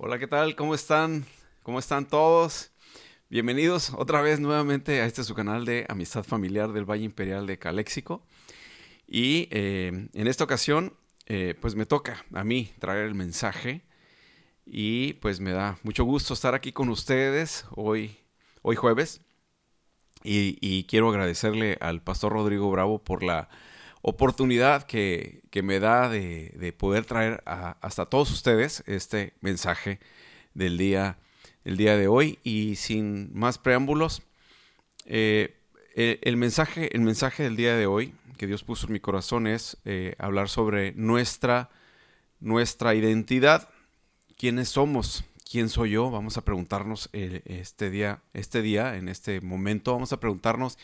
Hola, ¿qué tal? ¿Cómo están? ¿Cómo están todos? Bienvenidos otra vez nuevamente a este su canal de Amistad Familiar del Valle Imperial de Caléxico. Y eh, en esta ocasión, eh, pues me toca a mí traer el mensaje y pues me da mucho gusto estar aquí con ustedes hoy, hoy jueves. Y, quiero agradecerle al pastor Rodrigo Bravo por la oportunidad que, me da de, poder traer hasta todos ustedes este mensaje del día, el día de hoy. Y sin más preámbulos, eh, el, mensaje, el mensaje del día de hoy que Dios puso en mi corazón es eh, hablar sobre nuestra, nuestra identidad, quiénes somos, quién soy yo. Vamos a preguntarnos este día, este día, en este momento, vamos a preguntarnos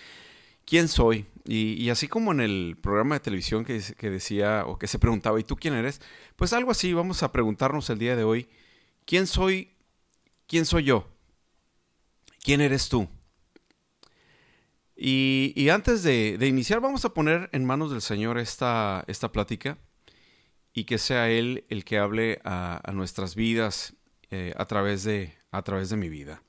quién soy. Y, así como en el programa de televisión que, decía o que se preguntaba, ¿y tú quién eres? Pues algo así, vamos a preguntarnos el día de hoy, ¿quién soy? ¿Quién soy yo? ¿Quién eres tú? Y, antes de, iniciar, vamos a poner en manos del Señor esta, esta plática y que sea Él el que hable a, nuestras vidas eh, a, través de, a través de mi vida.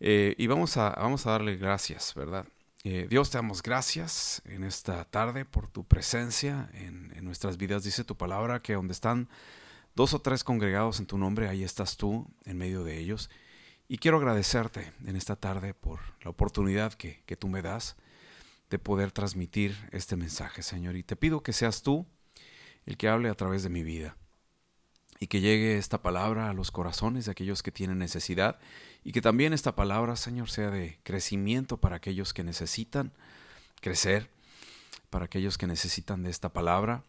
Eh, y vamos a, vamos a darle gracias, ¿verdad? Eh, Dios, te damos gracias en esta tarde por tu presencia en, en nuestras vidas. Dice tu palabra que donde están dos o tres congregados en tu nombre, ahí estás tú en medio de ellos. Y quiero agradecerte en esta tarde por la oportunidad que, tú me das de poder transmitir este mensaje, Señor. Y te pido que seas tú el que hable a través de mi vida y que llegue esta palabra a los corazones de aquellos que tienen necesidad y que también esta palabra, Señor, sea de crecimiento para aquellos que necesitan crecer, para aquellos que necesitan de esta palabra,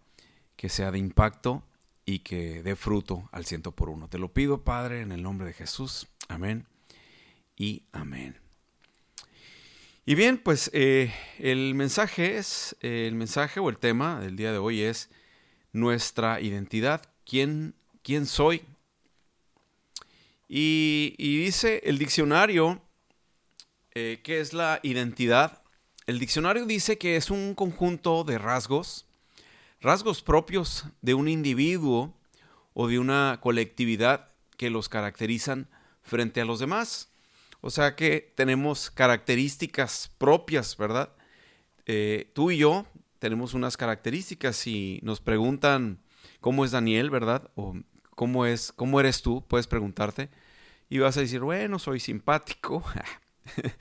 que sea de impacto y que dé fruto al ciento por uno. Te lo pido, Padre, en el nombre de Jesús. Amén y amén. Y bien, pues eh, el mensaje es, el mensaje o el tema del día de hoy es nuestra identidad, quién, quién soy. Y, dice el diccionario, eh, ¿qué es la identidad? El diccionario dice que es un conjunto de rasgos, rasgos propios de un individuo o de una colectividad que los caracterizan frente a los demás. O sea que tenemos características propias, ¿verdad? Eh, tú y yo tenemos unas características y nos preguntan cómo es Daniel, ¿verdad? Cómo es, cómo eres tú, puedes preguntarte. Y vas a decir, bueno, soy simpático.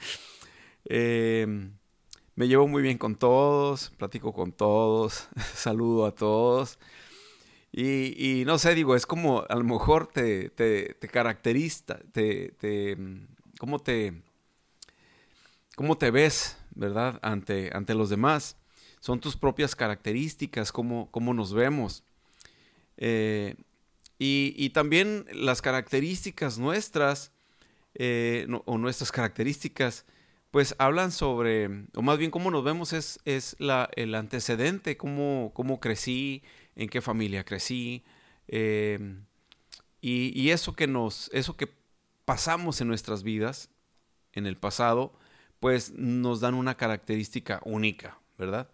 Em, me llevo muy bien con todos, platico con todos, saludo a todos. Y, no sé, digo, es como a lo mejor te, te, caracteriza, te, te, ¿cómo te, cómo te ves, verdad, ante, ante los demás. Son tus propias características, cómo, cómo nos vemos. Eh, y, también las características nuestras, eh, o nuestras características, pues hablan sobre, o más bien cómo nos vemos es, es la, el antecedente, cómo, cómo crecí, en qué familia crecí, em, y, eso que nos, eso que pasamos en nuestras vidas, en el pasado, pues nos dan una característica única, ¿verdad?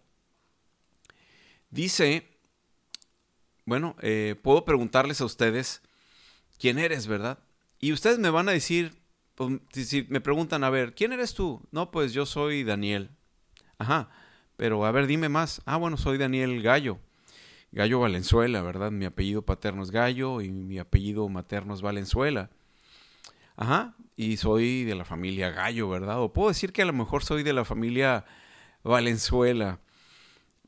Dice, bueno, eh, puedo preguntarles a ustedes, ¿quién eres, verdad? Y ustedes me van a decir, pues, si me preguntan, a ver, ¿quién eres tú? No, pues yo soy Daniel. Ajá, pero a ver, dime más. Ah, bueno, soy Daniel Gallo. Gallo Valenzuela, ¿verdad? Mi apellido paterno es Gallo y mi apellido materno es Valenzuela. Ajá, y soy de la familia Gallo, ¿verdad? O puedo decir que a lo mejor soy de la familia Valenzuela.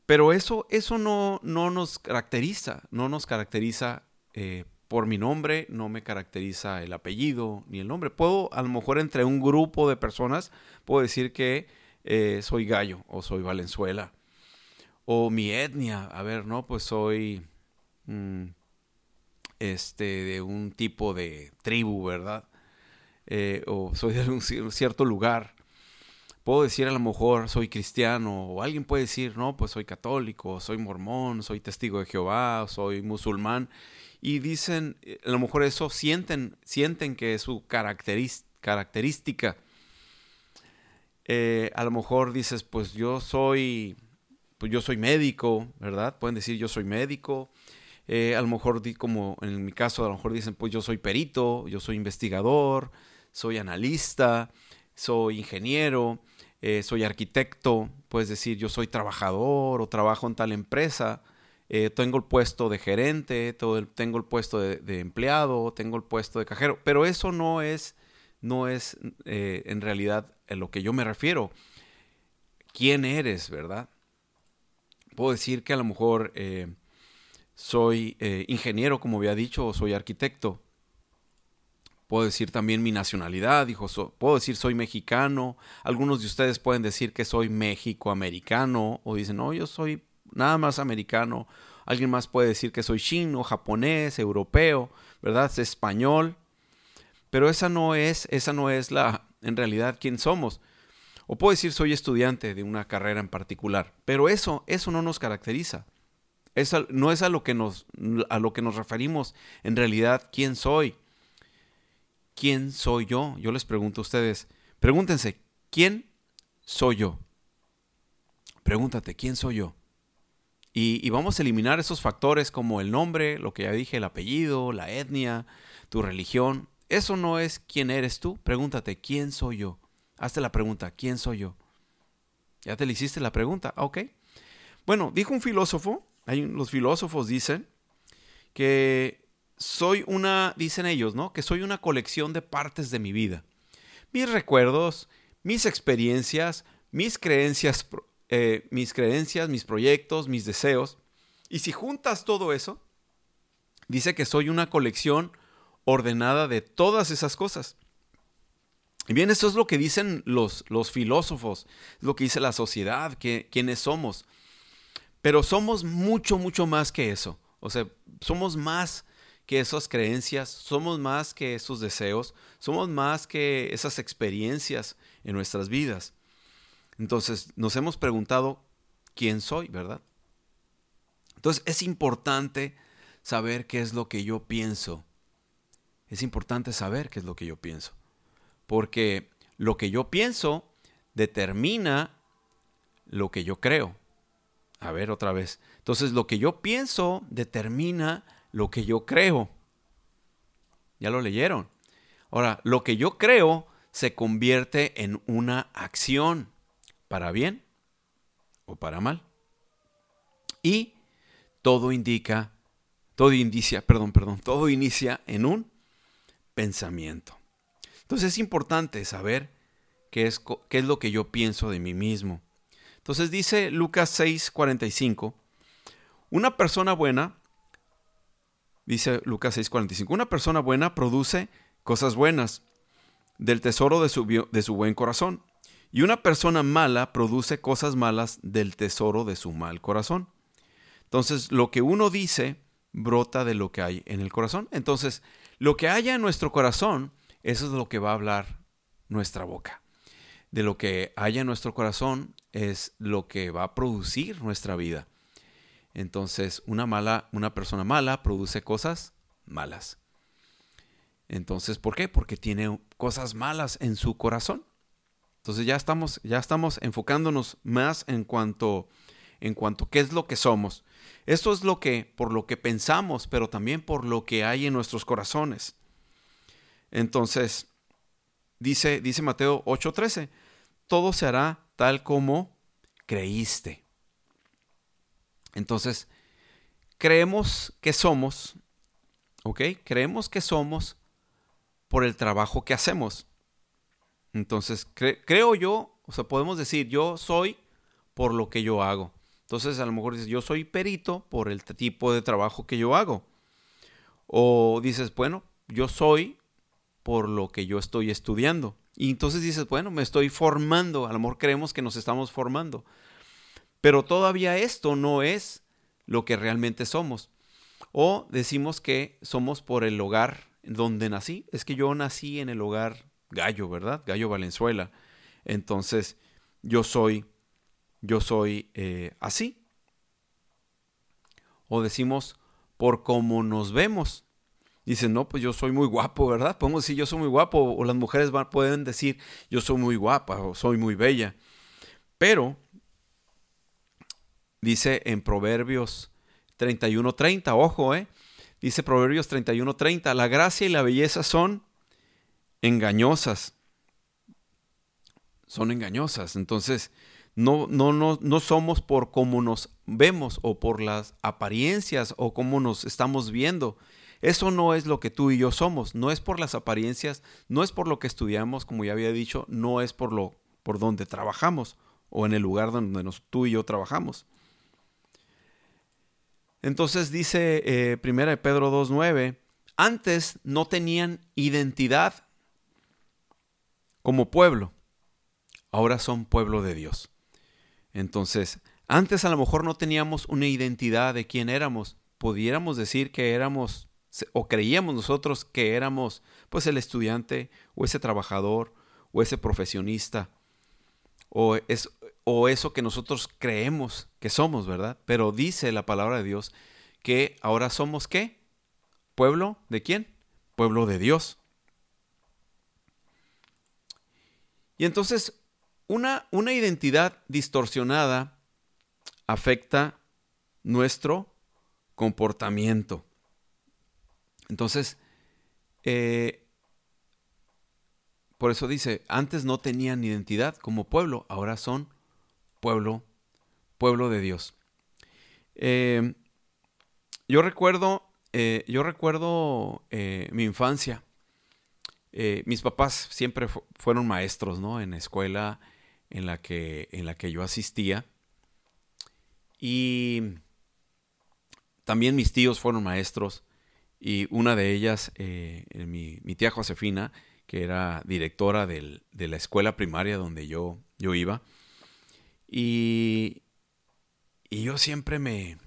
Pero eso, eso no, no nos caracteriza, no nos caracteriza eh, por mi nombre, no me caracteriza el apellido ni el nombre. Puedo, a lo mejor entre un grupo de personas, puedo decir que eh, soy Gallo o soy Valenzuela o mi etnia, a ver, ¿no? Pues soy mm, este de un tipo de tribu, ¿verdad? Eh, o soy de un cierto lugar. Puedo decir a lo mejor soy cristiano, o alguien puede decir, no, pues soy católico, soy mormón, soy testigo de Jehová, soy musulmán. Y dicen, eh, a lo mejor eso sienten, sienten que es su característica. Eh, a lo mejor dices, pues yo soy pues yo soy médico, ¿verdad? Pueden decir yo soy médico, Eh, a lo mejor, como en mi caso, a lo mejor dicen, pues yo soy perito, yo soy investigador, soy analista, soy ingeniero, eh, soy arquitecto, puedes decir, yo soy trabajador o trabajo en tal empresa, eh, tengo el puesto de gerente, tengo el puesto de, empleado, tengo el puesto de cajero, pero eso no es, no es en realidad a lo que yo me refiero. ¿Quién eres, verdad? Puedo decir que a lo mejor soy eh, ingeniero, como había dicho, o soy arquitecto. Puedo decir también mi nacionalidad, dijo, puedo decir soy mexicano. Algunos de ustedes pueden decir que soy mexicoamericano o dicen, no, yo soy nada más americano. Alguien más puede decir que soy chino, japonés, europeo, ¿verdad? Es español. Pero esa no es, esa no es la, en realidad, quién somos. O puedo decir soy estudiante de una carrera en particular. Pero eso, eso no nos caracteriza no es a lo, que nos, a lo que nos referimos en realidad quién soy. ¿Quién soy yo? Yo les pregunto a ustedes, pregúntense, ¿quién soy yo? Pregúntate, ¿quién soy yo? Y, vamos a eliminar esos factores como el nombre, lo que ya dije, el apellido, la etnia, tu religión. Eso no es quién eres tú. Pregúntate, ¿quién soy yo? Hazte la pregunta, ¿quién soy yo? ¿Ya te le hiciste la pregunta? Ok. Bueno, dijo un filósofo los filósofos dicen que soy una, dicen ellos, ¿no? Que soy una colección de partes de mi vida. Mis recuerdos, mis experiencias, mis creencias, eh, mis creencias, mis proyectos, mis deseos. Y si juntas todo eso, dice que soy una colección ordenada de todas esas cosas. Y bien, eso es lo que dicen los, los filósofos, lo que dice la sociedad, que, quiénes somos. Pero somos mucho, mucho más que eso. O sea, somos más que esas creencias, somos más que esos deseos, somos más que esas experiencias en nuestras vidas. Entonces, nos hemos preguntado quién soy, ¿verdad? Entonces, es importante saber qué es lo que yo pienso. Es importante saber qué es lo que yo pienso. Porque lo que yo pienso determina lo que yo creo. A ver, otra vez. Entonces, lo que yo pienso determina lo que yo creo. Ya lo leyeron. Ahora, lo que yo creo se convierte en una acción, para bien o para mal. Y todo indica, todo inicia, perdón, perdón, todo inicia en un pensamiento. Entonces es importante saber qué es, qué es lo que yo pienso de mí mismo. Entonces dice Lucas 6:45, una persona buena, dice Lucas 6:45, una persona buena produce cosas buenas del tesoro de su, de su buen corazón. Y una persona mala produce cosas malas del tesoro de su mal corazón. Entonces, lo que uno dice brota de lo que hay en el corazón. Entonces, lo que haya en nuestro corazón, eso es lo que va a hablar nuestra boca de lo que haya en nuestro corazón es lo que va a producir nuestra vida. Entonces, una mala, una persona mala produce cosas malas. Entonces, ¿por qué? Porque tiene cosas malas en su corazón. Entonces ya estamos, ya estamos enfocándonos más en cuanto, en cuanto qué es lo que somos. Esto es lo que, por lo que pensamos, pero también por lo que hay en nuestros corazones. Entonces, Dice, dice Mateo 8:13, todo se hará tal como creíste. Entonces, creemos que somos, ¿ok? Creemos que somos por el trabajo que hacemos. Entonces, creo yo, o sea, podemos decir, yo soy por lo que yo hago. Entonces, a lo mejor dices, yo soy perito por el tipo de trabajo que yo hago. O dices, bueno, yo soy por lo que yo estoy estudiando. Y entonces dices, bueno, me estoy formando, a lo mejor creemos que nos estamos formando. Pero todavía esto no es lo que realmente somos. O decimos que somos por el hogar donde nací. Es que yo nací en el hogar Gallo, ¿verdad? Gallo Valenzuela. Entonces, yo soy, yo soy eh, así. O decimos por cómo nos vemos dicen, no, pues yo soy muy guapo, ¿verdad? Podemos decir, yo soy muy guapo, o las mujeres pueden decir, yo soy muy guapa o soy muy bella. Pero, dice en Proverbios 31.30, ojo, ¿eh? Dice Proverbios 31.30, la gracia y la belleza son engañosas. Son engañosas. Entonces, no, no, no, no somos por cómo nos vemos o por las apariencias o cómo nos estamos viendo. Eso no es lo que tú y yo somos, no es por las apariencias, no es por lo que estudiamos, como ya había dicho, no es por lo por donde trabajamos o en el lugar donde nos, tú y yo trabajamos. Entonces dice eh, Primera de Pedro 2.9, antes no tenían identidad como pueblo, ahora son pueblo de Dios. Entonces, antes a lo mejor no teníamos una identidad de quién éramos, pudiéramos decir que éramos o creíamos nosotros que éramos pues el estudiante o ese trabajador o ese profesionista o, es, o eso que nosotros creemos que somos, ¿verdad? Pero dice la palabra de Dios que ahora somos qué? Pueblo de quién? Pueblo de Dios. Y entonces una, una identidad distorsionada afecta nuestro comportamiento. Entonces, eh, por eso dice, antes no tenían identidad como pueblo, ahora son pueblo, pueblo de Dios. Eh, yo recuerdo, eh, yo recuerdo mi infancia. mis papás siempre fueron maestros, ¿no? En la escuela en la que, en la que yo asistía. Y también mis tíos fueron maestros. Y una de ellas, eh, mi, tía Josefina, que era directora de la escuela primaria donde yo, yo iba. Y, y yo siempre me,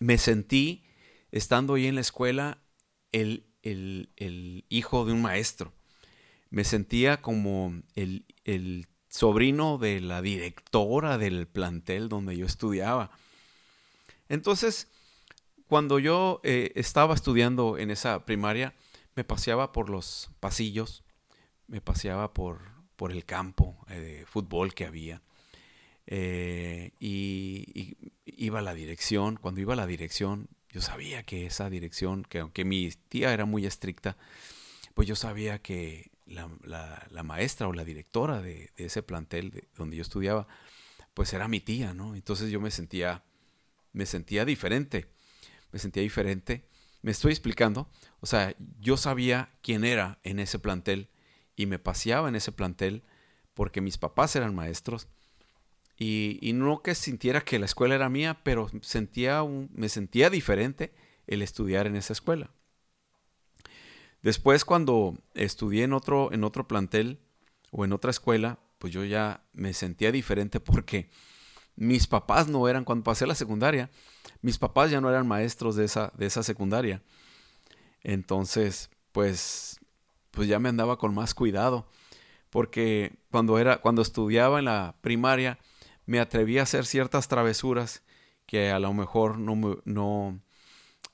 me sentí, estando ahí en la escuela, el, el, hijo de un maestro. Me sentía como el, el sobrino de la directora del plantel donde yo estudiaba. Entonces, cuando yo eh, estaba estudiando en esa primaria, me paseaba por los pasillos, me paseaba por, por el campo eh, de fútbol que había. Eh, y, iba a la dirección. Cuando iba a la dirección, yo sabía que esa dirección, que aunque mi tía era muy estricta, pues yo sabía que la, maestra o la directora de, ese plantel donde yo estudiaba, pues era mi tía, ¿no? Entonces yo me sentía, me sentía diferente me sentía diferente. Me estoy explicando. O sea, yo sabía quién era en ese plantel y me paseaba en ese plantel porque mis papás eran maestros. Y, no que sintiera que la escuela era mía, pero sentía me sentía diferente el estudiar en esa escuela. Después, cuando estudié en otro, en otro plantel o en otra escuela, pues yo ya me sentía diferente porque mis papás no eran, cuando pasé la secundaria, mis papás ya no eran maestros de esa, de esa secundaria. Entonces, pues, pues ya me andaba con más cuidado. Porque cuando, era, cuando estudiaba en la primaria, me atreví a hacer ciertas travesuras que a lo mejor no me, no,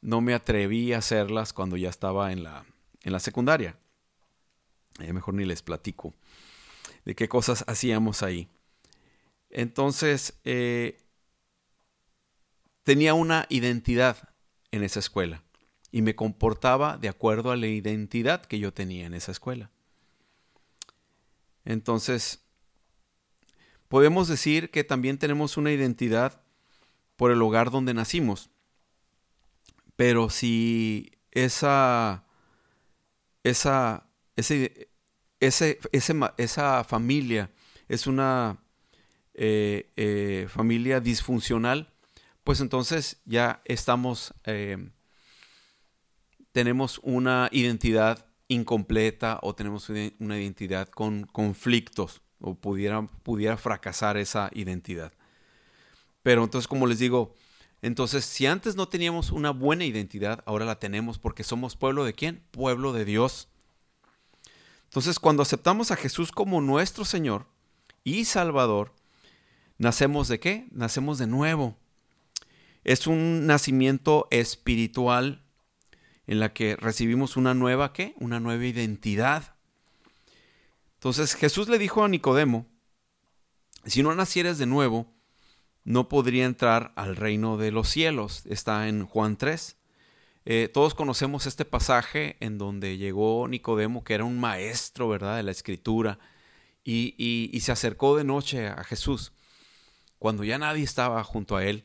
no me atreví a hacerlas cuando ya estaba en la, en la secundaria. Eh, mejor ni les platico de qué cosas hacíamos ahí. Entonces, eh, tenía una identidad en esa escuela y me comportaba de acuerdo a la identidad que yo tenía en esa escuela. Entonces, podemos decir que también tenemos una identidad por el lugar donde nacimos. Pero si esa, esa, ese, ese, esa familia es una eh, eh, familia disfuncional, pues entonces ya estamos, eh, tenemos una identidad incompleta o tenemos una identidad con conflictos o pudiera, pudiera fracasar esa identidad. Pero entonces, como les digo, entonces si antes no teníamos una buena identidad, ahora la tenemos porque somos pueblo de quién? Pueblo de Dios. Entonces, cuando aceptamos a Jesús como nuestro Señor y Salvador, nacemos de qué? Nacemos de nuevo. Es un nacimiento espiritual en la que recibimos una nueva qué? Una nueva identidad. Entonces Jesús le dijo a Nicodemo, si no nacieres de nuevo, no podría entrar al reino de los cielos. Está en Juan 3. Eh, todos conocemos este pasaje en donde llegó Nicodemo, que era un maestro, ¿verdad?, de la escritura, y, se acercó de noche a Jesús, cuando ya nadie estaba junto a él,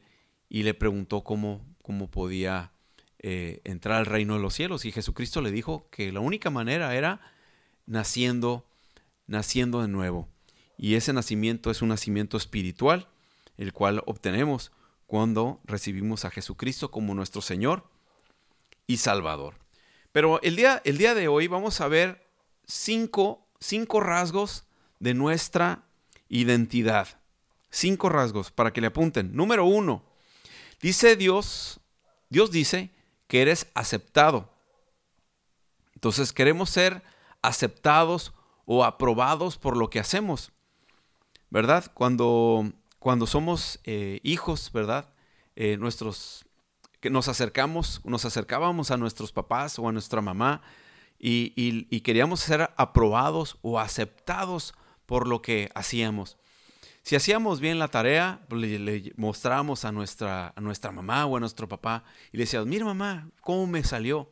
y le preguntó cómo, podía eh, entrar al reino de los cielos. Y Jesucristo le dijo que la única manera era naciendo, naciendo de nuevo. Y ese nacimiento es un nacimiento espiritual, el cual obtenemos cuando recibimos a Jesucristo como nuestro Señor y Salvador. Pero el día, el día de hoy vamos a ver cinco, cinco rasgos de nuestra identidad. Cinco rasgos para que le apunten. Número uno, dice Dios, Dios dice que eres aceptado. Entonces queremos ser aceptados o aprobados por lo que hacemos. ¿Verdad? Cuando, cuando somos eh, hijos, ¿verdad? Eh, nuestros, que nos acercamos, nos acercábamos a nuestros papás o a nuestra mamá y, queríamos ser aprobados o aceptados por lo que hacíamos. Si hacíamos bien la tarea, pues, le, le mostrábamos a nuestra, a nuestra mamá o a nuestro papá y le decíamos, mira mamá, ¿cómo me salió?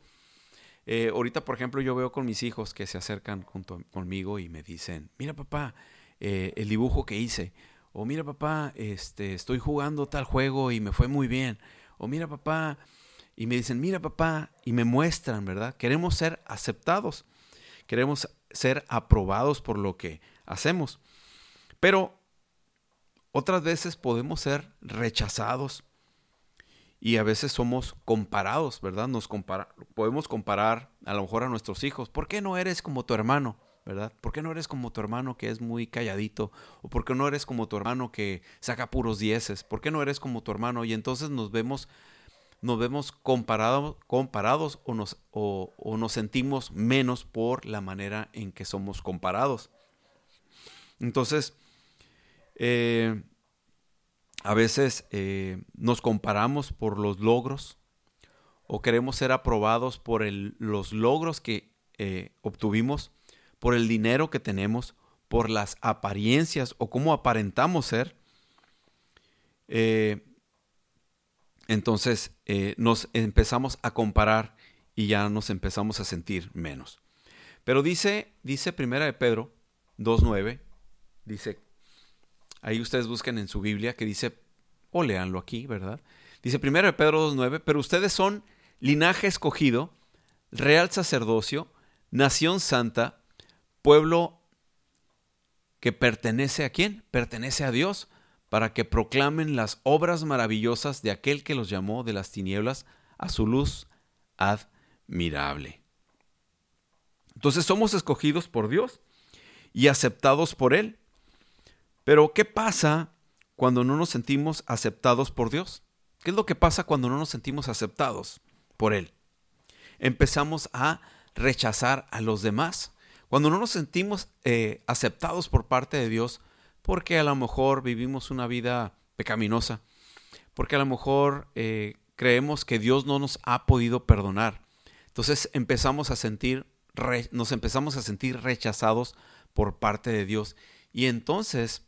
Eh, ahorita, por ejemplo, yo veo con mis hijos que se acercan junto conmigo y me dicen, mira papá, eh, el dibujo que hice. O mira papá, este, estoy jugando tal juego y me fue muy bien. O mira papá, y me dicen, mira papá, y me muestran, ¿verdad? Queremos ser aceptados. Queremos ser aprobados por lo que hacemos. Pero otras veces podemos ser rechazados y a veces somos comparados, ¿verdad? Nos compara podemos comparar a lo mejor a nuestros hijos. ¿Por qué no eres como tu hermano? ¿Verdad? ¿Por qué no eres como tu hermano que es muy calladito? ¿O por qué no eres como tu hermano que saca puros dieces? ¿Por qué no eres como tu hermano? Y entonces nos vemos, nos vemos comparados, comparados o, nos, o, nos sentimos menos por la manera en que somos comparados. Entonces, eh, a veces eh, nos comparamos por los logros o queremos ser aprobados por los logros que eh, obtuvimos, por el dinero que tenemos, por las apariencias o cómo aparentamos ser. Eh, entonces nos empezamos a comparar y ya nos empezamos a sentir menos. Pero dice, dice Primera de Pedro 2.9, dice, Ahí ustedes busquen en su Biblia que dice, o leanlo aquí, ¿verdad? Dice 1 Pedro 2.9, pero ustedes son linaje escogido, real sacerdocio, nación santa, pueblo que pertenece a quién? Pertenece a Dios, para que proclamen las obras maravillosas de aquel que los llamó de las tinieblas a su luz admirable. Entonces somos escogidos por Dios y aceptados por Él. Pero ¿qué pasa cuando no nos sentimos aceptados por Dios? ¿Qué es lo que pasa cuando no nos sentimos aceptados por Él? Empezamos a rechazar a los demás. Cuando no nos sentimos eh, aceptados por parte de Dios, porque a lo mejor vivimos una vida pecaminosa, porque a lo mejor eh, creemos que Dios no nos ha podido perdonar. Entonces empezamos a sentir, nos empezamos a sentir rechazados por parte de Dios. Y entonces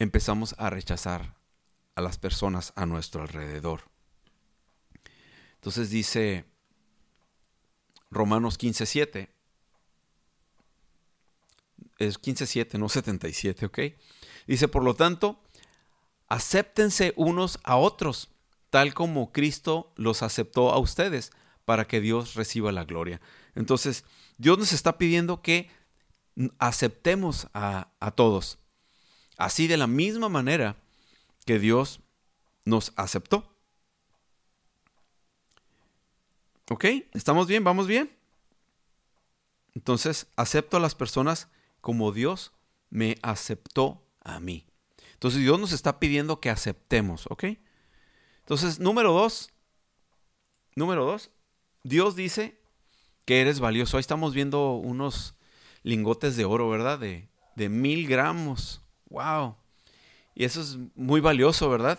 empezamos a rechazar a las personas a nuestro alrededor. Entonces dice Romanos 15:7. Es 15:7, no 77, ¿ok? Dice, por lo tanto, acéptense unos a otros, tal como Cristo los aceptó a ustedes, para que Dios reciba la gloria. Entonces, Dios nos está pidiendo que aceptemos a, a todos. Así de la misma manera que Dios nos aceptó. ¿Ok? ¿Estamos bien? ¿Vamos bien? Entonces, acepto a las personas como Dios me aceptó a mí. Entonces, Dios nos está pidiendo que aceptemos, ¿ok? Entonces, número dos, número dos, Dios dice que eres valioso. Ahí estamos viendo unos lingotes de oro, ¿verdad? De, de mil gramos. ¡Wow! Y eso es muy valioso, ¿verdad?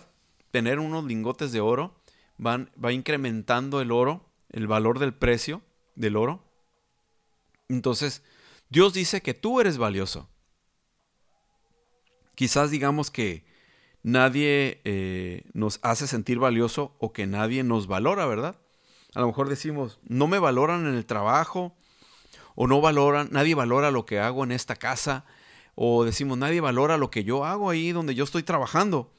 Tener unos lingotes de oro va incrementando el oro, el valor del precio del oro. Entonces, Dios dice que tú eres valioso. Quizás digamos que nadie eh, nos hace sentir valioso o que nadie nos valora, ¿verdad? A lo mejor decimos, no me valoran en el trabajo, o no valoran, nadie valora lo que hago en esta casa, o decimos, nadie valora lo que yo hago ahí donde yo estoy trabajando.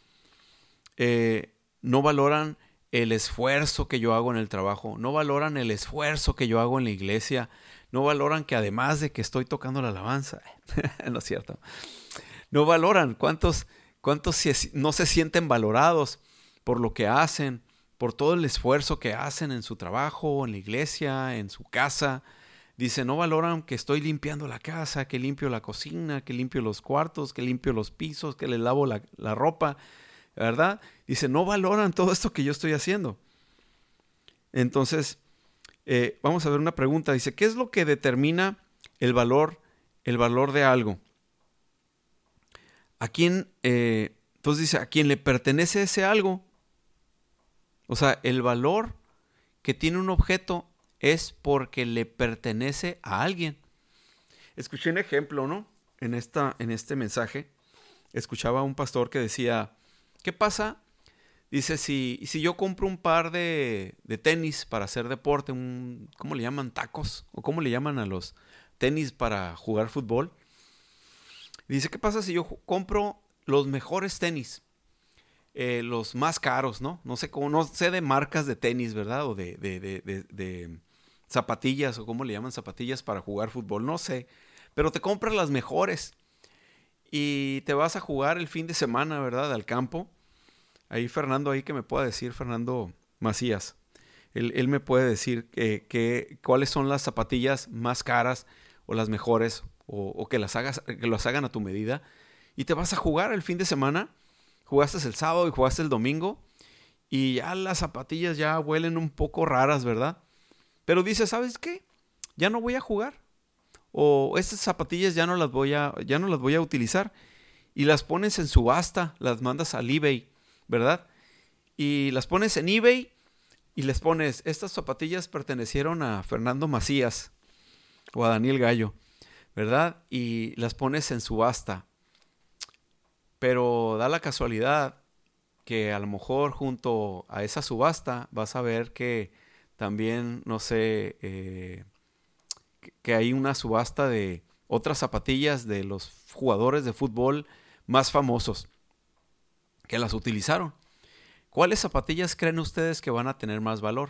Eh, no valoran el esfuerzo que yo hago en el trabajo, no valoran el esfuerzo que yo hago en la iglesia, no valoran que además de que estoy tocando la alabanza, no es cierto, no valoran cuántos, cuántos no se sienten valorados por lo que hacen, por todo el esfuerzo que hacen en su trabajo, en la iglesia, en su casa. Dice, no valoran que estoy limpiando la casa, que limpio la cocina, que limpio los cuartos, que limpio los pisos, que le lavo la, la ropa, ¿verdad? Dice, no valoran todo esto que yo estoy haciendo. Entonces, eh, vamos a ver una pregunta. Dice, ¿qué es lo que determina el valor, el valor de algo? ¿A quién, eh, entonces dice, a quién le pertenece ese algo? O sea, el valor que tiene un objeto es porque le pertenece a alguien. Escuché un ejemplo, ¿no? En, esta, en este mensaje, escuchaba a un pastor que decía, ¿Qué pasa? Dice, si, si yo compro un par de, de, tenis para hacer deporte, un, ¿cómo le llaman? Tacos, o cómo le llaman a los tenis para jugar fútbol. Dice, ¿qué pasa si yo compro los mejores tenis? Eh, los más caros, ¿no? No sé cómo, no sé de marcas de tenis, ¿verdad? O de, zapatillas, o cómo le llaman zapatillas para jugar fútbol, no sé. Pero te compras las mejores y te vas a jugar el fin de semana, ¿verdad? Al campo. Ahí Fernando, ahí que me pueda decir, Fernando Macías. Él, me puede decir que, cuáles son las zapatillas más caras o las mejores o, que, las hagas, que las hagan a tu medida. Y te vas a jugar el fin de semana. Jugaste el sábado y jugaste el domingo. Y ya las zapatillas ya huelen un poco raras, ¿verdad? Pero dices, ¿sabes qué? Ya no voy a jugar o estas zapatillas ya no las voy a, ya no las voy a utilizar. Y las pones en subasta, las mandas al eBay, ¿verdad? Y las pones en eBay y les pones, estas zapatillas pertenecieron a Fernando Macías o a Daniel Gallo, ¿verdad? Y las pones en subasta. Pero da la casualidad que a lo mejor junto a esa subasta vas a ver que también, no sé, eh, que hay una subasta de otras zapatillas de los jugadores de fútbol más famosos que las utilizaron. ¿Cuáles zapatillas creen ustedes que van a tener más valor?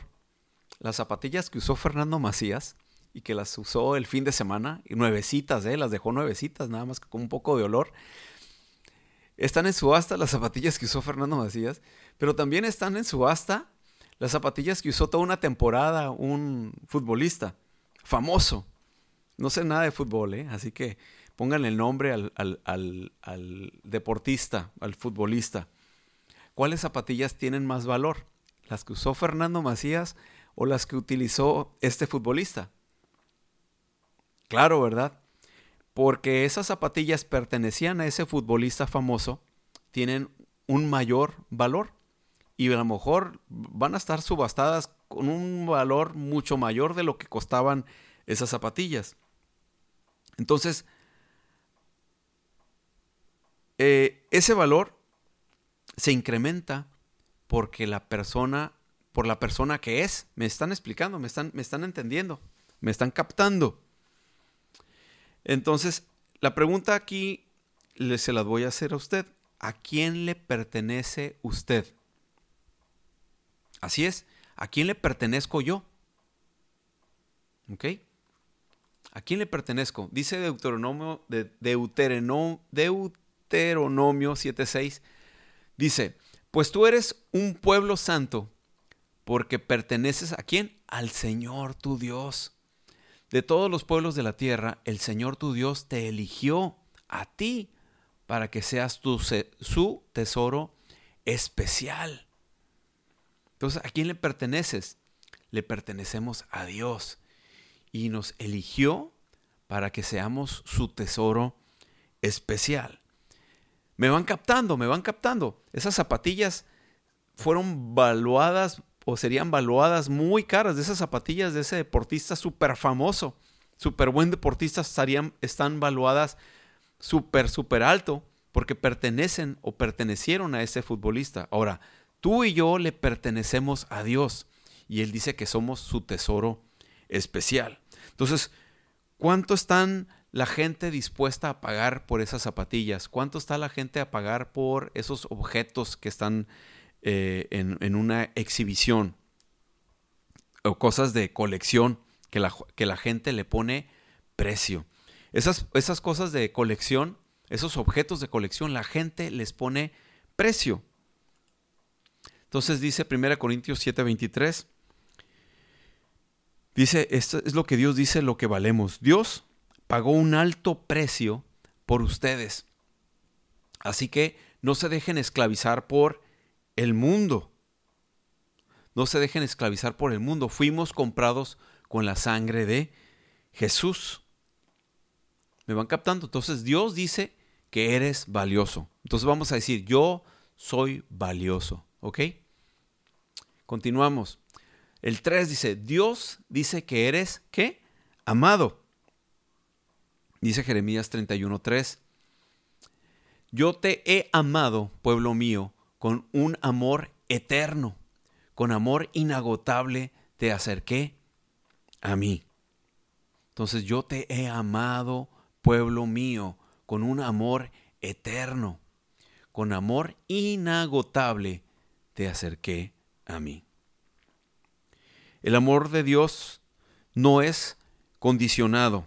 Las zapatillas que usó Fernando Macías y que las usó el fin de semana, y nuevecitas, ¿eh? las dejó nuevecitas, nada más con un poco de olor. Están en subasta las zapatillas que usó Fernando Macías, pero también están en subasta las zapatillas que usó toda una temporada un futbolista famoso. No sé nada de fútbol, ¿eh? así que pongan el nombre al, deportista, al futbolista. ¿Cuáles zapatillas tienen más valor? ¿Las que usó Fernando Macías o las que utilizó este futbolista? Claro, ¿verdad? Porque esas zapatillas pertenecían a ese futbolista famoso, tienen un mayor valor y a lo mejor van a estar subastadas con un valor mucho mayor de lo que costaban esas zapatillas. Entonces, eh, ese valor se incrementa porque la persona, por la persona que es, me están explicando, me están, me están entendiendo, me están captando. Entonces, la pregunta aquí se la voy a hacer a usted. ¿A quién le pertenece usted? Así es, ¿a quién le pertenezco yo? ¿Ok? ¿A quién le pertenezco? Dice Deuteronomio, de, Deuteronomio, Deuteronomio 7.6. Dice, pues tú eres un pueblo santo porque perteneces a quién? Al Señor tu Dios. De todos los pueblos de la tierra, el Señor tu Dios te eligió a ti para que seas su tesoro especial. Entonces, ¿a quién le perteneces? Le pertenecemos a Dios y nos eligió para que seamos su tesoro especial. Me van captando, me van captando. Esas zapatillas fueron valuadas o serían valuadas muy caras de esas zapatillas de ese deportista súper famoso, súper buen deportista, estarían, están valuadas súper, súper alto porque pertenecen o pertenecieron a ese futbolista. Ahora, tú y yo le pertenecemos a Dios y Él dice que somos su tesoro especial. Entonces, ¿cuánto están la gente dispuesta a pagar por esas zapatillas? ¿Cuánto está la gente a pagar por esos objetos que están eh, en, una exhibición? O cosas de colección que la, que la gente le pone precio. Esas, esas cosas de colección, esos objetos de colección, la gente les pone precio. Entonces dice 1 Corintios 7:23, dice, esto es lo que Dios dice, lo que valemos. Dios pagó un alto precio por ustedes. Así que no se dejen esclavizar por el mundo. No se dejen esclavizar por el mundo. Fuimos comprados con la sangre de Jesús. ¿Me van captando? Entonces Dios dice que eres valioso. Entonces vamos a decir, yo soy valioso. ¿Ok? Continuamos. El 3 dice, Dios dice que eres, ¿qué? Amado. Dice Jeremías 31.3, yo te he amado, pueblo mío, con un amor eterno, con amor inagotable te acerqué a mí. Entonces yo te he amado, pueblo mío, con un amor eterno, con amor inagotable te acerqué a mí. El amor de Dios no es condicionado.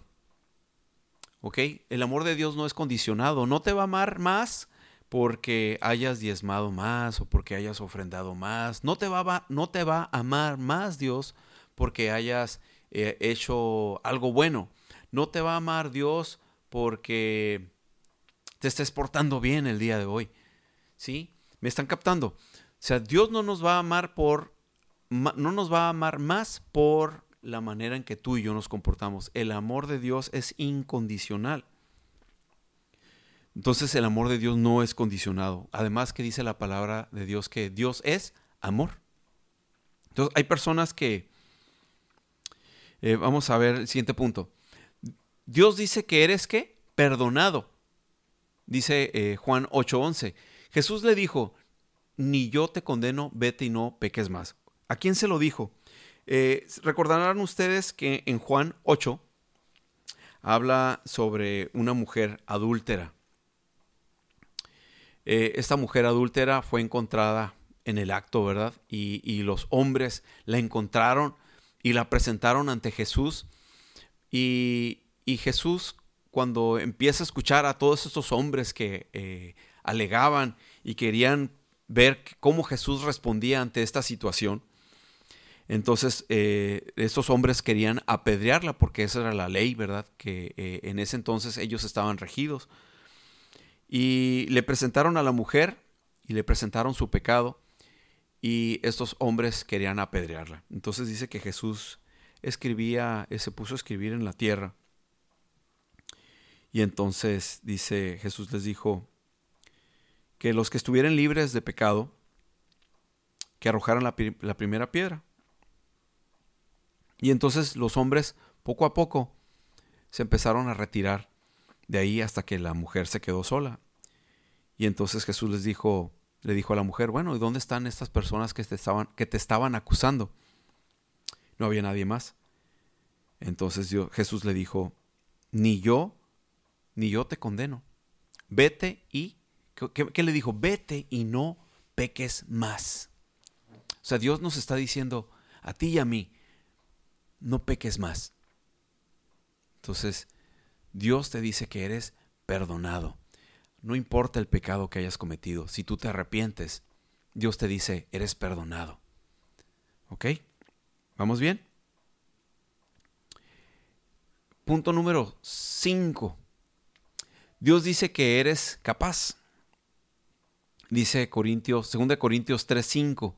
¿Ok? El amor de Dios no es condicionado. No te va a amar más porque hayas diezmado más o porque hayas ofrendado más. No te va, a, no te va a amar más Dios porque hayas eh, hecho algo bueno. No te va a amar Dios porque te estés portando bien el día de hoy. ¿Sí? ¿Me están captando? O sea, Dios no nos va a amar por no nos va a amar más por la manera en que tú y yo nos comportamos. El amor de Dios es incondicional. Entonces el amor de Dios no es condicionado. Además que dice la palabra de Dios que Dios es amor. Entonces hay personas que... Eh, vamos a ver el siguiente punto. Dios dice que eres qué? Perdonado. Dice eh, Juan 8:11. Jesús le dijo, ni yo te condeno, vete y no peques más. ¿A quién se lo dijo? Eh, recordarán ustedes que en Juan 8 habla sobre una mujer adúltera. Eh, esta mujer adúltera fue encontrada en el acto, ¿verdad? Y, los hombres la encontraron y la presentaron ante Jesús. Y, Jesús, cuando empieza a escuchar a todos estos hombres que eh, alegaban y querían ver cómo Jesús respondía ante esta situación, entonces, eh, estos hombres querían apedrearla porque esa era la ley, ¿verdad? Que eh, en ese entonces ellos estaban regidos. Y le presentaron a la mujer y le presentaron su pecado y estos hombres querían apedrearla. Entonces dice que Jesús escribía, eh, se puso a escribir en la tierra. Y entonces dice, Jesús les dijo que los que estuvieran libres de pecado, que arrojaran la primera piedra. Y entonces los hombres, poco a poco, se empezaron a retirar de ahí hasta que la mujer se quedó sola. Y entonces Jesús les dijo, le dijo a la mujer, bueno, ¿y dónde están estas personas que te estaban, que te estaban acusando? No había nadie más. Entonces Jesús le dijo, ni yo, ni yo te condeno. Vete y, ¿qué, ¿qué, le dijo? Vete y no peques más. O sea, Dios nos está diciendo a ti y a mí, no peques más. Entonces, Dios te dice que eres perdonado. No importa el pecado que hayas cometido, si tú te arrepientes, Dios te dice, eres perdonado. ¿Ok? ¿Vamos bien? Punto número 5. Dios dice que eres capaz. Dice Corintios, 2 Corintios 3:5.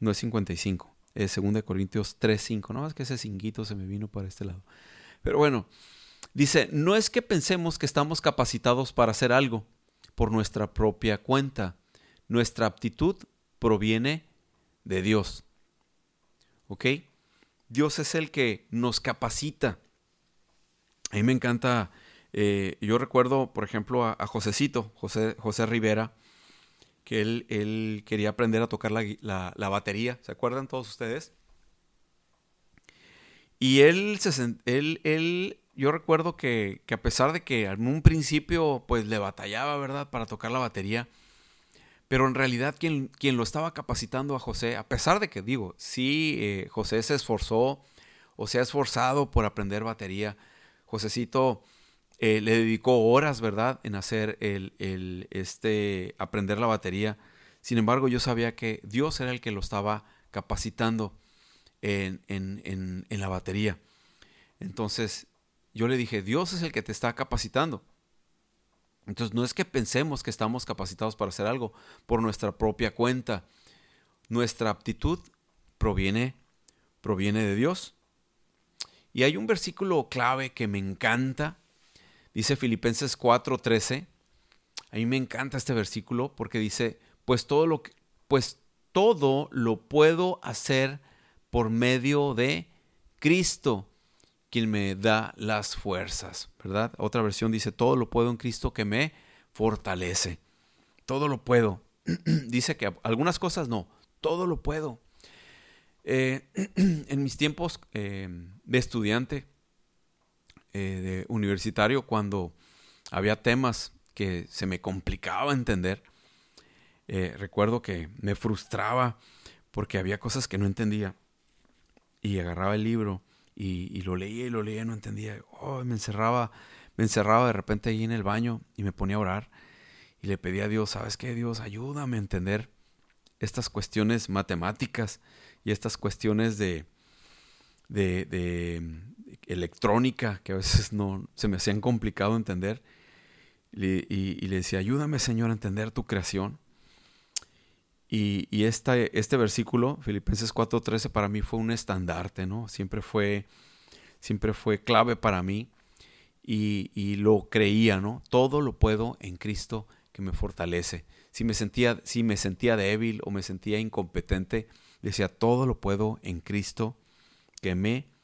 No es 55 es 2 Corintios 3.5. No, es que ese cinguito se me vino para este lado. Pero bueno, dice, no es que pensemos que estamos capacitados para hacer algo por nuestra propia cuenta. Nuestra aptitud proviene de Dios. ¿Ok? Dios es el que nos capacita. A mí me encanta Eh, yo recuerdo, por ejemplo, a, a Josecito, José, José Rivera, que él, él, quería aprender a tocar la, la, la, batería. ¿Se acuerdan todos ustedes? Y él, se, él, él yo recuerdo que, que, a pesar de que en un principio pues le batallaba, ¿verdad?, para tocar la batería, pero en realidad quien, quien lo estaba capacitando a José, a pesar de que digo, sí, eh, José se esforzó o se ha esforzado por aprender batería, Josecito eh, le dedicó horas, ¿verdad?, en hacer el, el, este, aprender la batería. Sin embargo, yo sabía que Dios era el que lo estaba capacitando en, en, en, en la batería. Entonces, yo le dije, Dios es el que te está capacitando. Entonces, no es que pensemos que estamos capacitados para hacer algo por nuestra propia cuenta. Nuestra aptitud proviene, proviene de Dios. Y hay un versículo clave que me encanta Dice Filipenses 4:13. A mí me encanta este versículo porque dice, pues todo lo que, pues todo lo puedo hacer por medio de Cristo, quien me da las fuerzas, ¿verdad? Otra versión dice, todo lo puedo en Cristo que me fortalece. Todo lo puedo. dice que algunas cosas no, todo lo puedo. Eh, en mis tiempos eh, de estudiante, eh, de universitario cuando había temas que se me complicaba entender. Eh, recuerdo que me frustraba porque había cosas que no entendía y agarraba el libro y, lo leía y lo leía y no entendía. Oh, me encerraba, me encerraba de repente ahí en el baño y me ponía a orar y le pedía a Dios, ¿sabes qué? Dios, ayúdame a entender estas cuestiones matemáticas y estas cuestiones de, de, electrónica que a veces no se me hacían complicado entender. Y, le decía, ayúdame Señor a entender tu creación. Y, este versículo, Filipenses 4:13, para mí fue un estandarte, ¿no? Siempre fue, siempre fue clave para mí y, y, lo creía, ¿no? Todo lo puedo en Cristo que me fortalece. Si me, sentía, si me sentía débil o me sentía incompetente, decía, todo lo puedo en Cristo que me fortalece.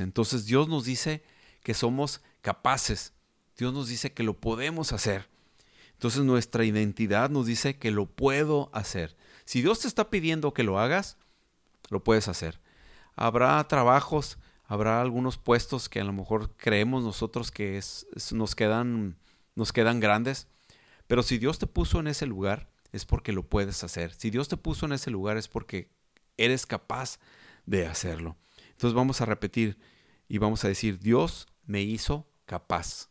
Entonces Dios nos dice que somos capaces. Dios nos dice que lo podemos hacer. Entonces nuestra identidad nos dice que lo puedo hacer. Si Dios te está pidiendo que lo hagas, lo puedes hacer. Habrá trabajos, habrá algunos puestos que a lo mejor creemos nosotros que es, nos, quedan, nos quedan grandes, pero si Dios te puso en ese lugar, es porque lo puedes hacer. Si Dios te puso en ese lugar, es porque eres capaz de hacerlo. Entonces vamos a repetir y vamos a decir, Dios me hizo capaz.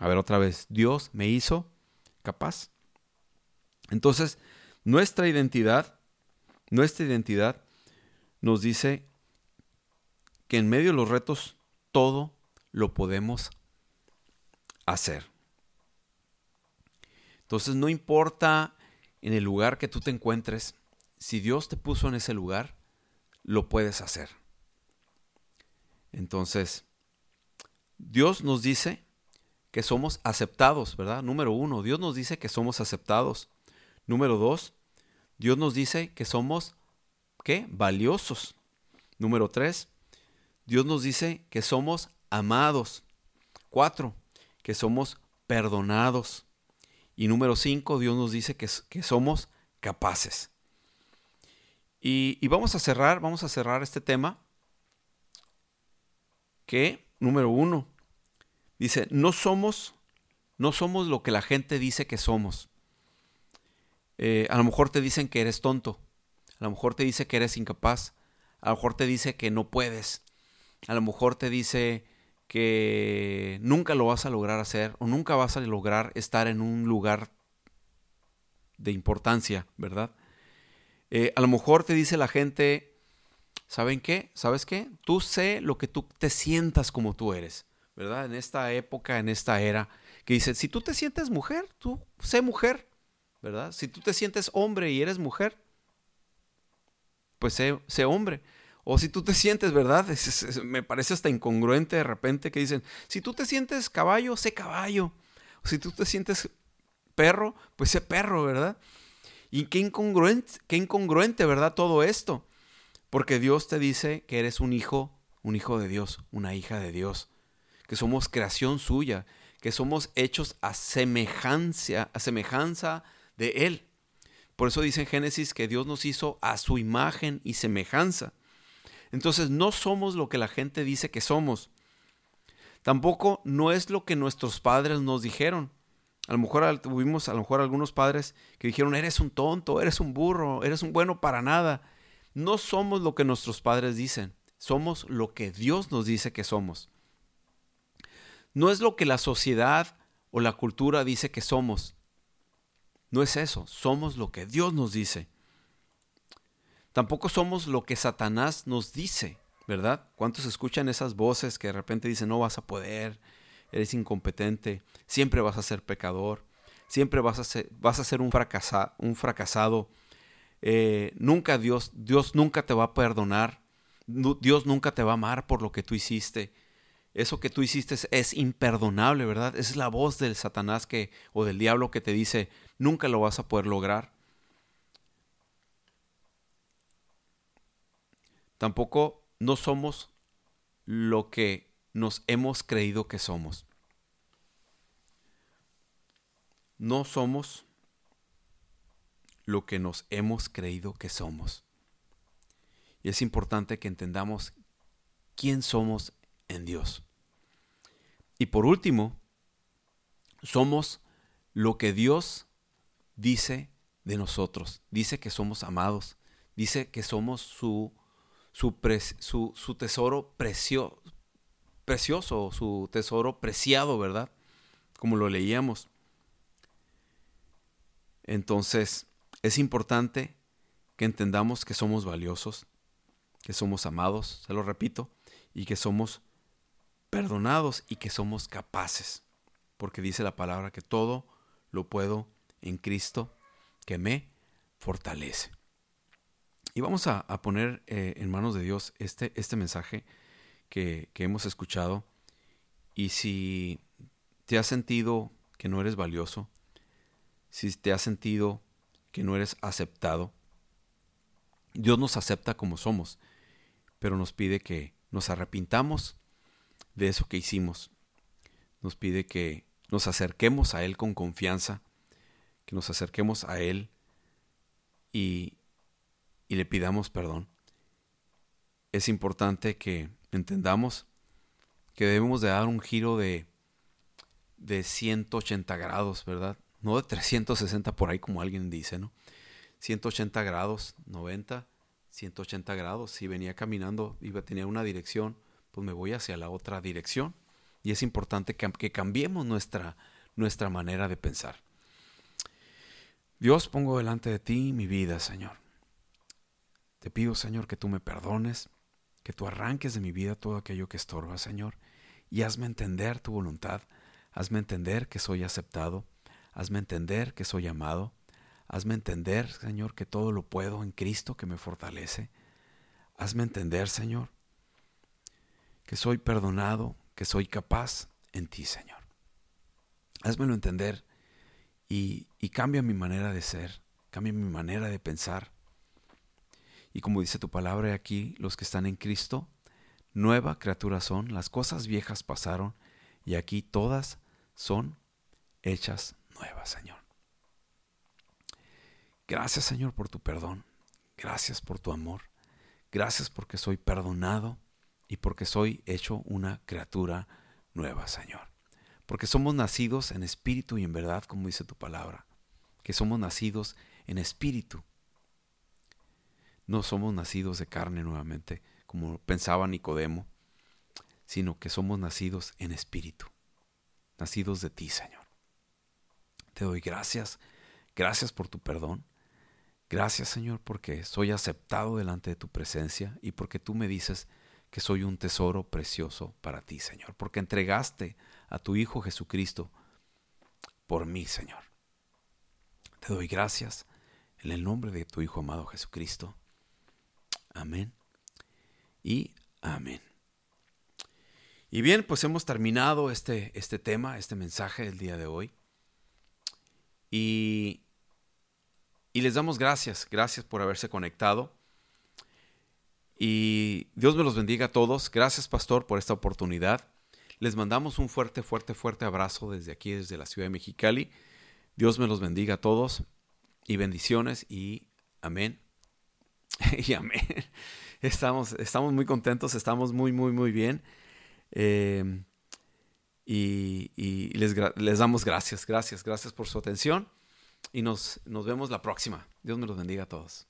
A ver otra vez, Dios me hizo capaz. Entonces, nuestra identidad, nuestra identidad nos dice que en medio de los retos todo lo podemos hacer. Entonces, no importa en el lugar que tú te encuentres, si Dios te puso en ese lugar, lo puedes hacer. Entonces, Dios nos dice que somos aceptados, ¿verdad? Número uno, Dios nos dice que somos aceptados. Número dos, Dios nos dice que somos, ¿qué? Valiosos. Número tres, Dios nos dice que somos amados. Cuatro, que somos perdonados. Y número cinco, Dios nos dice que, que somos capaces. Y, y, vamos a cerrar, vamos a cerrar este tema que, número uno, dice, no somos, no somos lo que la gente dice que somos. Eh, a lo mejor te dicen que eres tonto, a lo mejor te dice que eres incapaz, a lo mejor te dice que no puedes, a lo mejor te dice que nunca lo vas a lograr hacer o nunca vas a lograr estar en un lugar de importancia, ¿verdad? Eh, a lo mejor te dice la gente ¿saben qué? ¿Sabes qué? Tú sé lo que tú te sientas como tú eres, ¿verdad? En esta época, en esta era, que dice, si tú te sientes mujer, tú sé mujer, ¿verdad? Si tú te sientes hombre y eres mujer, pues sé, sé hombre. O si tú te sientes, ¿verdad? me parece hasta incongruente de repente que dicen, si tú te sientes caballo, sé caballo. Si tú te sientes perro, pues sé perro, ¿verdad? Y qué incongruente, qué incongruente, ¿verdad? Todo esto. Porque Dios te dice que eres un hijo, un hijo de Dios, una hija de Dios. que somos creación suya, que somos hechos a semejanza, a semejanza de Él. Por eso dice en Génesis que Dios nos hizo a su imagen y semejanza. Entonces no somos lo que la gente dice que somos. Tampoco no es lo que nuestros padres nos dijeron. A lo mejor tuvimos a lo mejor algunos padres que dijeron, eres un tonto, eres un burro, eres un bueno para nada. No somos lo que nuestros padres dicen, somos lo que Dios nos dice que somos. No es lo que la sociedad o la cultura dice que somos. No es eso, somos lo que Dios nos dice. Tampoco somos lo que Satanás nos dice, ¿verdad? ¿Cuántos escuchan esas voces que de repente dicen no vas a poder, eres incompetente, siempre vas a ser pecador, siempre vas a ser, un, un fracasado, eh, nunca Dios, Dios nunca te va a perdonar, Dios nunca te va a amar por lo que tú hiciste. Eso que tú hiciste es, imperdonable, ¿verdad? Es la voz del Satanás que, o del diablo que te dice, nunca lo vas a poder lograr. Tampoco no somos lo que nos hemos creído que somos. No somos lo que nos hemos creído que somos. Y es importante que entendamos quién somos en Dios. Y por último, somos lo que Dios dice de nosotros. Dice que somos amados. Dice que somos su, su, tesoro precio, precioso, su tesoro preciado, ¿verdad? Como lo leíamos. Entonces, es importante que entendamos que somos valiosos, que somos amados, se lo repito, y que somos perdonados y que somos capaces, porque dice la palabra que todo lo puedo en Cristo que me fortalece. Y vamos a, poner eh, en manos de Dios este, este mensaje que, que hemos escuchado. Y si te has sentido que no eres valioso, si te has sentido que no eres aceptado, Dios nos acepta como somos, pero nos pide que nos arrepintamos de eso que hicimos. Nos pide que nos acerquemos a Él con confianza, que nos acerquemos a Él y, y le pidamos perdón. Es importante que entendamos que debemos de dar un giro de, de 180 grados, ¿verdad? No de 360 por ahí como alguien dice, ¿no? 180 grados, 90, 180 grados. Si venía caminando, iba, tenía una dirección, pues me voy hacia la otra dirección. Y es importante que, que cambiemos nuestra, nuestra manera de pensar. Dios, pongo delante de ti mi vida, Señor. Te pido, Señor, que tú me perdones, que tú arranques de mi vida todo aquello que estorba, Señor, y hazme entender tu voluntad, hazme entender que soy aceptado, hazme entender que soy amado, hazme entender, Señor, que todo lo puedo en Cristo que me fortalece, hazme entender, Señor, que soy perdonado, que soy capaz en ti, Señor. Házmelo entender y, y cambia mi manera de ser, cambia mi manera de pensar. Y como dice tu palabra aquí, los que están en Cristo, nueva criatura son, las cosas viejas pasaron y aquí todas son hechas nuevas, Señor. Gracias, Señor, por tu perdón. Gracias por tu amor. Gracias porque soy perdonado y porque soy hecho una criatura nueva, Señor. Porque somos nacidos en espíritu y en verdad, como dice tu palabra. Que somos nacidos en espíritu. No somos nacidos de carne nuevamente, como pensaba Nicodemo, sino que somos nacidos en espíritu. Nacidos de ti, Señor. Te doy gracias. Gracias por tu perdón. Gracias, Señor, porque soy aceptado delante de tu presencia y porque tú me dices, que soy un tesoro precioso para ti, Señor, porque entregaste a tu Hijo Jesucristo por mí, Señor. Te doy gracias en el nombre de tu Hijo amado Jesucristo. Amén y amén. Y bien, pues hemos terminado este, este tema, este mensaje del día de hoy. Y, les damos gracias, gracias por haberse conectado. Y Dios me los bendiga a todos. Gracias, pastor, por esta oportunidad. Les mandamos un fuerte, fuerte, fuerte abrazo desde aquí, desde la ciudad de Mexicali. Dios me los bendiga a todos y bendiciones y amén. y amén. Estamos, estamos muy contentos, estamos muy, muy, muy bien. Eh, y, les, les, damos gracias, gracias, gracias por su atención. Y nos, nos vemos la próxima. Dios me los bendiga a todos.